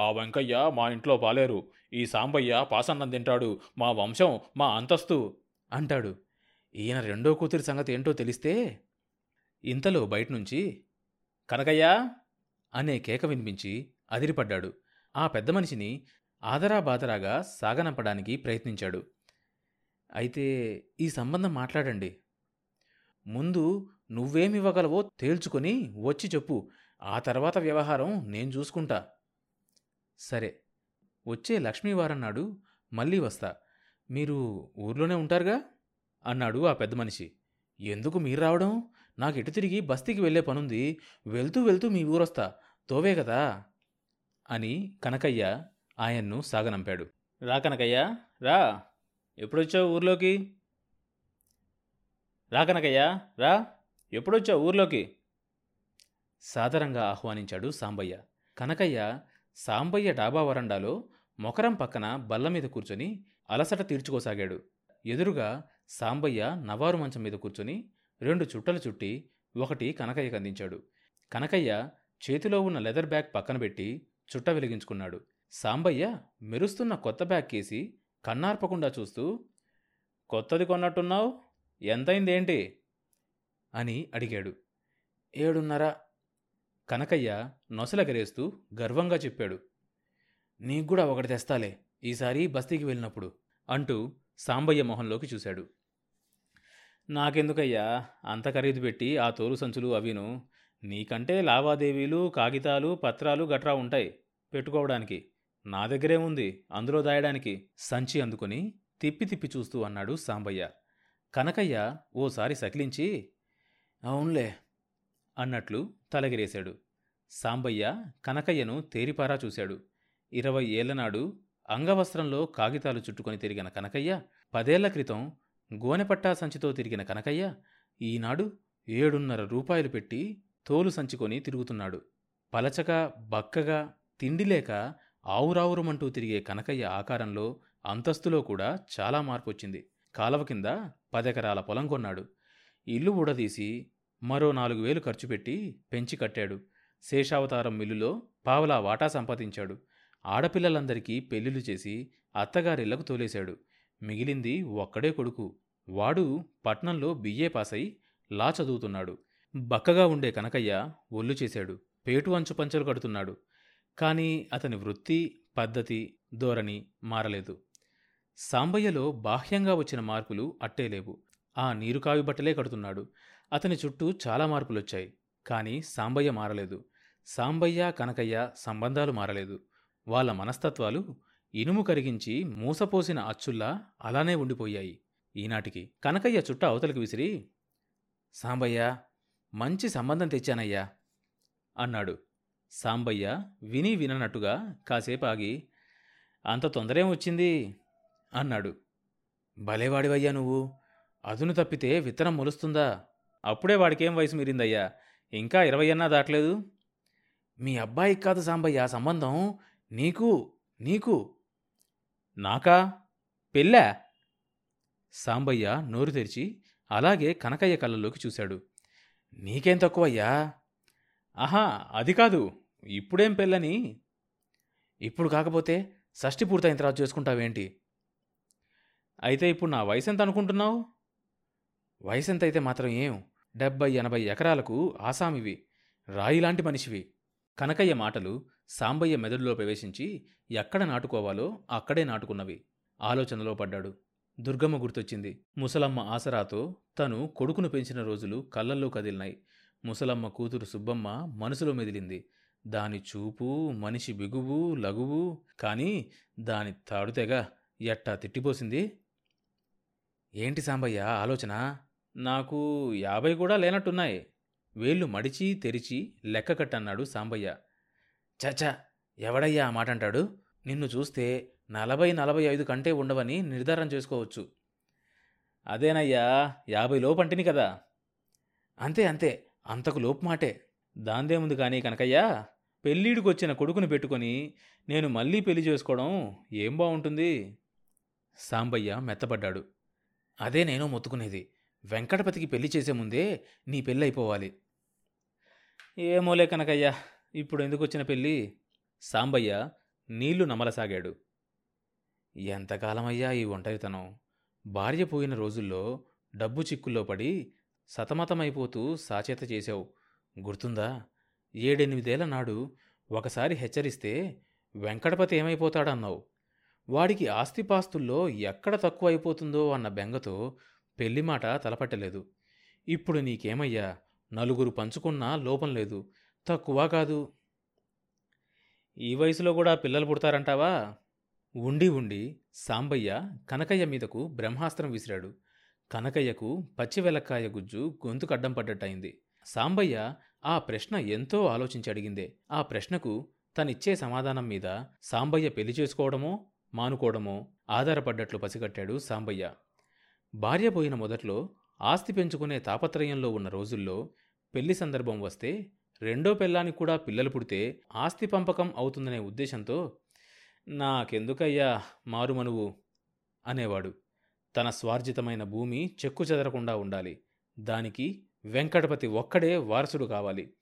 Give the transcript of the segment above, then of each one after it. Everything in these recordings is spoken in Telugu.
ఆ వెంకయ్య మా ఇంట్లో పాలేరు. ఈ సాంబయ్య పాసన్నం తింటాడు. మా వంశం మా అంతస్తు అంటాడు. ఈయన రెండో కూతురి సంగతి ఏంటో తెలిస్తే ఇంతలో బయటనుంచి కనకయ్య అనే కేక వినిపించి అదిరిపడ్డాడు. ఆ పెద్ద మనిషిని ఆదరాబాదరాగా సాగనంపడానికి ప్రయత్నించాడు. అయితే ఈ సంబంధం మాట్లాడండి. ముందు నువ్వేమివ్వగలవో తేల్చుకొని వచ్చి చెప్పు. ఆ తర్వాత వ్యవహారం నేను చూసుకుంటా. సరే వచ్చే లక్ష్మీవారం నాడు మళ్ళీ వస్తా. మీరు ఊర్లోనే ఉంటారుగా? అన్నాడు ఆ పెద్ద మనిషి. ఎందుకు మీరు రావడం? నాకు ఇటు తిరిగి బస్తీకి వెళ్ళే పనుంది. వెళ్తూ వెళ్తూ మీ ఊరొస్తా. తోవే కదా? అని కనకయ్య ఆయన్ను సాగనంపాడు. రా కనకయ్య రా. ఎప్పుడొచ్చావు ఊర్లోకి? రా కనకయ్య రా. ఎప్పుడొచ్చావు ఊర్లోకి? సాదరంగా ఆహ్వానించాడు సాంబయ్య. కనకయ్య సాంబయ్య డాబా వరండాలో మొకరం పక్కన బల్ల మీద కూర్చొని అలసట తీర్చుకోసాగాడు. ఎదురుగా సాంబయ్య నవారు మంచం మీద కూర్చొని రెండు చుట్టలు చుట్టి ఒకటి కనకయ్యకు అందించాడు. కనకయ్య చేతిలో ఉన్న లెదర్ బ్యాగ్ పక్కన పెట్టి చుట్ట వెలిగించుకున్నాడు. సాంబయ్య మెరుస్తున్న కొత్త బ్యాగ్ కేసి కన్నార్పకుండా చూస్తూ కొత్తది కొన్నట్టున్నావు? ఎంతైందేంటి అని అడిగాడు. ఏడున్నర కనకయ్య నొసలెగరేస్తూ గర్వంగా చెప్పాడు. నీకు కూడా ఒకటి తెస్తాలే ఈసారి బస్తీకి వెళ్ళినప్పుడు అంటూ సాంబయ్య మొహంలోకి చూశాడు. నాకెందుకయ్యా అంత ఖరీదు పెట్టి ఆ తోలు సంచులు అవిను. నీకంటే లావాదేవీలు కాగితాలు పత్రాలు గట్రా ఉంటాయి పెట్టుకోవడానికి. నా దగ్గరే ఉంది అందులో దాయడానికి సంచి అందుకుని తిప్పి తిప్పి చూస్తూ అన్నాడు సాంబయ్య. కనకయ్య ఓసారి సకిలించి అవునులే అన్నట్లు తలగిరేశాడు. సాంబయ్య కనకయ్యను తేరిపారా చూశాడు. ఇరవై ఏళ్ళనాడు అంగవస్త్రంలో కాగితాలు చుట్టుకొని తిరిగిన కనకయ్య పదేళ్ళ క్రితం గోనెపట్టా సంచితో తిరిగిన కనకయ్య ఈనాడు ఏడున్నర రూపాయలు పెట్టి తోలు సంచికొని తిరుగుతున్నాడు. పలచగా బక్కగా తిండి లేక ఆవురావురమంటూ తిరిగే కనకయ్య ఆకారంలో అంతస్తులో కూడా చాలా మార్పొచ్చింది కాలవ కింద పదెకరాల పొలం కొన్నాడు. ఇల్లు ఊడదీసి మరో నాలుగు వేలు ఖర్చు పెట్టి పెంచి కట్టాడు. శేషావతారం మిల్లులో పావలా వాటా సంపాదించాడు. ఆడపిల్లలందరికీ పెళ్ళిళ్ళు చేసి అత్తగారిళ్ళకు తోలేశాడు. మిగిలింది ఒక్కడే కొడుకు. వాడు పట్నంలో బిఏ పాసై లా చదువుతున్నాడు. బక్కగా ఉండే కనకయ్య ఒళ్ళు చేశాడు. పేటు అంచు పంచలు కడుతున్నాడు. కానీ అతని వృత్తి పద్ధతి ధోరణి మారలేదు. సాంబయ్యలో బాహ్యంగా వచ్చిన మార్పులు అట్టేలేవు ఆ నీరుకావి బట్టలే కడుతున్నాడు. అతని చుట్టూ చాలా మార్పులొచ్చాయి కానీ సాంబయ్య మారలేదు. సాంబయ్య కనకయ్య సంబంధాలు మారలేదు. వాళ్ళ మనస్తత్వాలు ఇనుము కరిగించి మూసపోసిన అచ్చుల్లా అలానే ఉండిపోయాయి. ఈనాటికి కనకయ్య చుట్ట అవతలికి విసిరి సాంబయ్య మంచి సంబంధం తెచ్చానయ్యా అన్నాడు. సాంబయ్య విని విననట్టుగా కాసేపు ఆగి అంత తొందరేం వచ్చింది? అన్నాడు. భలేవాడివయ్యా నువ్వు అదును తప్పితే విత్తనం మొలుస్తుందా? అప్పుడే వాడికి ఏం వయసు మీరిందయ్యా? ఇంకా ఇరవై అన్నా దాటలేదు. మీ అబ్బాయికి కాదు సాంబయ్య సంబంధం నీకు నీకు. నాకా? పెళ్ళా? సాంబయ్య నోరు తెరిచి అలాగే కనకయ్య కళ్ళలోకి చూశాడు. నీకేం తక్కువయ్యా? ఆహా అది కాదు. ఇప్పుడేం పెళ్ళని? ఇప్పుడు కాకపోతే షష్టి పూర్తయిన తర్వాత చేసుకుంటావేంటి? అయితే ఇప్పుడు నా వయసు ఎంత అనుకుంటున్నావు? వయసు ఎంత అయితే మాత్రం ఏం? డెబ్బై ఎనభై ఎకరాలకు ఆసామివి రాయిలాంటి మనిషివి. కనకయ్య మాటలు సాంబయ్య మెదడులో ప్రవేశించి ఎక్కడ నాటుకోవాలో అక్కడే నాటుకున్నవి. ఆలోచనలో పడ్డాడు. దుర్గమ్మ గుర్తొచ్చింది. ముసలమ్మ ఆసరాతో తను కొడుకును పెంచిన రోజులు కళ్ళల్లో కదిలినాయి. ముసలమ్మ కూతురు సుబ్బమ్మ మనసులో మెదిలింది. దాని చూపు మనిషి బిగువు లగువు కానీ దాని తాడుతెగ ఎట్టా తిట్టిపోసింది? ఏంటి సాంబయ్య ఆలోచన? నాకు యాభై కూడా లేనట్టున్నాయి. వేళ్ళు మడిచి తెరిచి లెక్క కట్టన్నాడు సాంబయ్య. చచా ఎవడయ్యా ఆ మాట అంటాడు నిన్ను చూస్తే నలభై నలభై ఐదు కంటే ఉండవని నిర్ధారణ చేసుకోవచ్చు. అదేనయ్యా యాభై లోపంటిని కదా. అంతే అంతే. అంతకు లోపు మాటే. దాందేముంది కానీ కనకయ్యా పెళ్ళీడికొచ్చిన కొడుకుని పెట్టుకొని నేను మళ్ళీ పెళ్ళి చేసుకోవడం ఏం బాగుంటుంది సాంబయ్య మెత్తపడ్డాడు. అదే నేను మొత్తుకునేది. వెంకటపతికి పెళ్ళి చేసే ముందే నీ పెళ్ళైపోవాలి. ఏమోలే కనకయ్యా ఇప్పుడు ఎందుకు వచ్చిన పెళ్ళి? సాంబయ్య నీళ్ళు నమలసాగాడు. ఎంతకాలమయ్యా ఈ ఒంటరితనం? భార్య పోయిన రోజుల్లో డబ్బు చిక్కుల్లో పడి సతమతమైపోతూ సాచేత చేశావు. గుర్తుందా? ఏడెనిమిదేళ్ళ నాడు ఒకసారి హెచ్చరిస్తే వెంకటపతి ఏమైపోతాడన్నావు? వాడికి ఆస్తిపాస్తుల్లో ఎక్కడ తక్కువ అయిపోతుందో అన్న బెంగతో పెళ్ళి మాట తలపట్టలేదు. ఇప్పుడు నీకేమయ్యా? నలుగురు పంచుకున్నా లోపం లేదు. తక్కువ కాదు. ఈ వయసులో కూడా పిల్లలు పుడతారంటావా? ఉండి ఉండి సాంబయ్య కనకయ్య మీదకు బ్రహ్మాస్త్రం విసిరాడు. కనకయ్యకు పచ్చి వెలక్కాయ గుజ్జు గొంతుకు అడ్డం పడ్డట్టయింది. సాంబయ్య ఆ ప్రశ్న ఎంతో ఆలోచించి అడిగిందే. ఆ ప్రశ్నకు తనిచ్చే సమాధానం మీద సాంబయ్య పెళ్ళి చేసుకోవడమో మానుకోవడమో ఆధారపడ్డట్లు పసిగట్టాడు సాంబయ్య. భార్య పోయిన మొదట్లో ఆస్తి పెంచుకునే తాపత్రయంలో ఉన్న రోజుల్లో పెళ్ళి సందర్భం వస్తే రెండో పెళ్ళానికి కూడా పిల్లలు పుడితే ఆస్తి పంపకం అవుతుందనే ఉద్దేశంతో నాకెందుకయ్యా మారుమనువు అనేవాడు. తన స్వార్జితమైన భూమి చెక్కు చెదరకుండా ఉండాలి. దానికి వెంకటపతి ఒక్కడే వారసుడు కావాలి.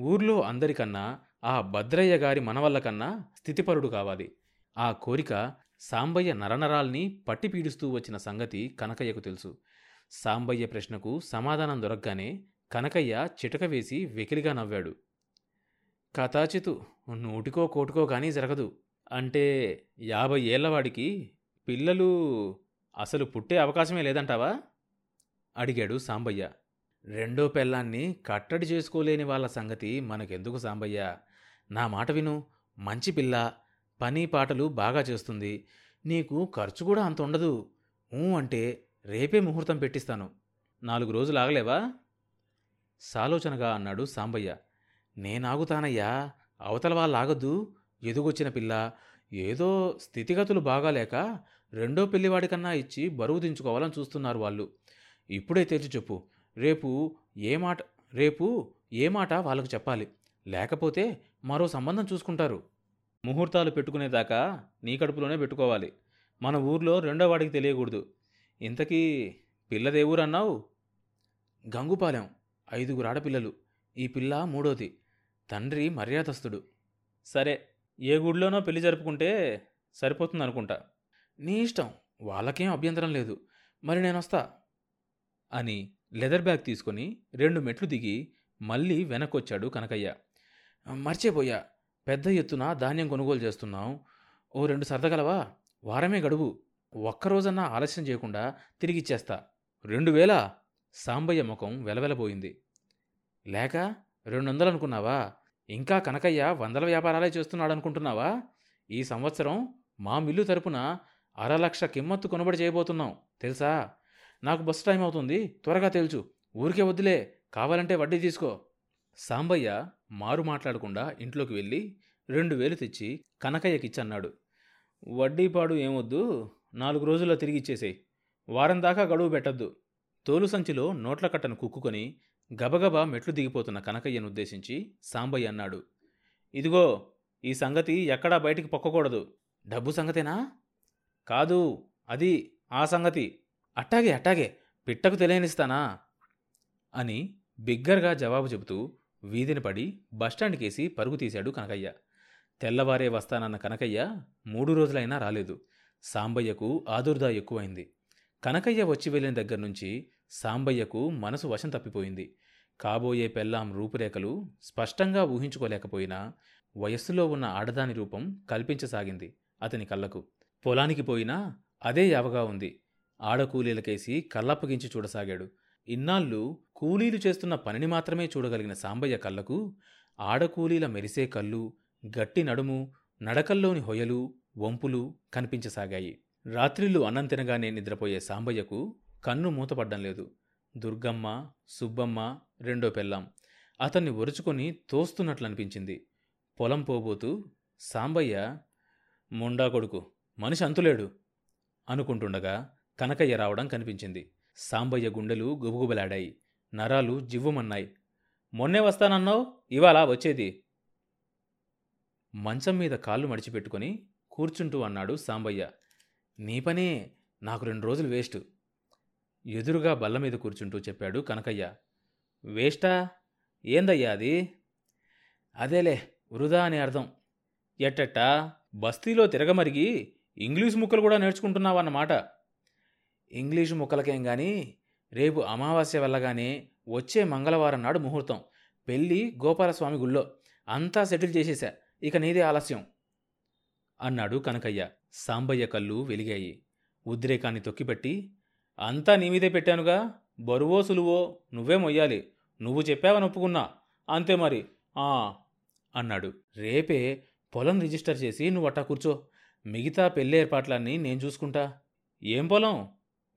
ఊర్లో అందరికన్నా ఆ భద్రయ్య గారి మనవల్ల కన్నా స్థితిపరుడు కావాలి. ఆ కోరిక సాంబయ్య నరనరాల్ని పట్టి పీడిస్తూ వచ్చిన సంగతి కనకయ్యకు తెలుసు. సాంబయ్య ప్రశ్నకు సమాధానం దొరకగానే కనకయ్య చిటక వేసి వెకిలిగా నవ్వాడు. కథాచితు నూటికో కోటికో కానీ జరగదు. అంటే యాభై ఏళ్ళవాడికి పిల్లలు అసలు పుట్టే అవకాశమే లేదంటావా? అడిగాడు సాంబయ్య. రెండో పెళ్ళాన్ని కట్టడి చేసుకోలేని వాళ్ళ సంగతి మనకెందుకు సాంబయ్య? నా మాట విను. మంచి పిల్ల పని పాటలు బాగా చేస్తుంది. నీకు ఖర్చు కూడా అంత ఉండదు. ఊ అంటే రేపే ముహూర్తం పెట్టిస్తాను. నాలుగు రోజులు ఆగలేవా? సాలోచనగా అన్నాడు సాంబయ్య. నేనాగుతానయ్యా. అవతల వాళ్ళు ఆగద్దు ఎదుగొచ్చిన పిల్ల. ఏదో స్థితిగతులు బాగాలేక రెండో పెళ్ళివాడికన్నా ఇచ్చి బరువు దించుకోవాలని చూస్తున్నారు వాళ్ళు. ఇప్పుడే తెచ్చి చెప్పు. రేపు ఏ మాట రేపు ఏ మాట వాళ్ళకు చెప్పాలి. లేకపోతే మరో సంబంధం చూసుకుంటారు. ముహూర్తాలు పెట్టుకునేదాకా నీ కడుపులోనే పెట్టుకోవాలి. మన ఊర్లో రెండో వాడికి తెలియకూడదు. ఇంతకీ పిల్లదే ఊరన్నావు? గంగుపాలెం. ఐదుగురు ఆడపిల్లలు. ఈ పిల్ల మూడోది. తండ్రి మర్యాదస్తుడు. సరే ఏ గుడిలోనో పెళ్ళి జరుపుకుంటే సరిపోతుంది అనుకుంటా నీ ఇష్టం. వాళ్ళకేం అభ్యంతరం లేదు. మరి నేనొస్తా. అని లెదర్ బ్యాగ్ తీసుకొని రెండు మెట్లు దిగి మళ్ళీ వెనక్కొచ్చాడు కనకయ్య. మర్చిపోయా. పెద్ద ఎత్తున ధాన్యం కొనుగోలు చేస్తున్నాం. ఓ రెండు సర్దగలవా వారమే గడువు. ఒక్కరోజన్నా ఆలస్యం చేయకుండా తిరిగిచ్చేస్తా రెండు వేల సాంబయ్య ముఖం వెలవెలబోయింది. లేక రెండు వందలు అనుకున్నావా? ఇంకా కనకయ్య వందల వ్యాపారాలే చేస్తున్నాడనుకుంటున్నావా? ఈ సంవత్సరం మా మిల్లు తరపున అరలక్ష కిమ్మత్తు కొనుబడి చేయబోతున్నాం. తెలుసా? నాకు బస్సు టైం అవుతుంది త్వరగా తెలుచు. ఊరికే వద్దులే. కావాలంటే వడ్డీ తీసుకో. సాంబయ్య మారు మాట్లాడకుండా ఇంట్లోకి వెళ్ళి రెండు వేలు తెచ్చి కనకయ్యకిచ్చన్నాడు. వడ్డీపాడు ఏమొద్దు నాలుగు రోజుల్లో తిరిగి ఇచ్చేసేయి. వారం దాకా గడువు పెట్టద్దు. తోలు సంచిలో నోట్ల కట్టను కుక్కుకొని గబగబా మెట్లు దిగిపోతున్న కనకయ్యను ఉద్దేశించి సాంబయ్య అన్నాడు. ఇదిగో ఈ సంగతి ఎక్కడా బయటికి పొక్కకూడదు. డబ్బు సంగతేనా? కాదు అది ఆ సంగతి. అట్టాగే అట్టాగే పిట్టకు తెలియనిస్తానా? అని బిగ్గరగా జవాబు చెబుతూ వీధిని పడి బస్టాండ్కేసి పరుగు తీశాడు కనకయ్య. తెల్లవారే వస్తానన్న కనకయ్య మూడు రోజులైనా రాలేదు. సాంబయ్యకు ఆదుర్దా ఎక్కువైంది. కనకయ్య వచ్చి వెళ్ళిన దగ్గర నుంచి సాంబయ్యకు మనసు వశం తప్పిపోయింది. కాబోయే పెళ్ళాం రూపురేఖలు స్పష్టంగా ఊహించుకోలేకపోయినా వయస్సులో ఉన్న ఆడదాని రూపం కల్పించసాగింది అతని కళ్ళకు. పొలానికి పోయినా అదే యావగా ఉంది. ఆడకూలీలకేసి కళ్ళప్పగించి చూడసాగాడు. ఇన్నాళ్ళు కూలీలు చేస్తున్న పనిని మాత్రమే చూడగలిగిన సాంబయ్య కళ్ళకు ఆడకూలీల మెరిసే కళ్ళు గట్టి నడుము నడకల్లోని హొయలు వంపులు కనిపించసాగాయి. రాత్రిళ్ళు అన్నం తినగానే నిద్రపోయే సాంబయ్యకు కన్ను మూతపడ్డం లేదు. దుర్గమ్మ సుబ్బమ్మ రెండో పెళ్ళాం. అతన్ని ఒరుచుకొని తోస్తున్నట్లనిపించింది. పొలం పోబోతూ సాంబయ్య ముండా కొడుకు మనిషి అంతులేడు అనుకుంటుండగా కనకయ్య రావడం కనిపించింది. సాంబయ్య గుండెలు గుబుగుబలాడాయి. నరాలు జివ్వుమన్నాయి. మొన్నే వస్తానన్నావు? ఇవాళ వచ్చేది. మంచం మీద కాళ్ళు మడిచిపెట్టుకొని కూర్చుంటూ అన్నాడు సాంబయ్య. నీ పనే. నాకు రెండు రోజులు వేస్ట్. ఎదురుగా బల్ల మీద కూర్చుంటూ చెప్పాడు కనకయ్య. వేస్టా? ఏందయ్యా అది? అదేలే. వృధా అని అర్థం. ఎట్టట్టా? బస్తీలో తిరగమరిగి ఇంగ్లీష్ ముక్కలు కూడా నేర్చుకుంటున్నావన్నమాట. ఇంగ్లీషు ముక్కలకేం కానీ రేపు అమావాస్య వెళ్ళగానే వచ్చే మంగళవారం నాడు ముహూర్తం. పెళ్ళి గోపాలస్వామి గుళ్ళో. అంతా సెటిల్ చేసేశా. ఇక నీదే ఆలస్యం. అన్నాడు కనకయ్య. సాంబయ్య కళ్ళు వెలిగాయి. ఉద్రేకాన్ని తొక్కిపెట్టి అంతా నీ మీదే పెట్టానుగా? బరువో సులువో? నువ్వే మొయ్యాలి. నువ్వు చెప్పావని ఒప్పుకున్నా అంతే మరి. ఆ! అన్నాడు. రేపే పొలం రిజిస్టర్ చేసి నువ్వు అట్టా కూర్చో. మిగతా పెళ్ళి ఏర్పాట్లన్నీ నేను చూసుకుంటా. ఏం పొలం?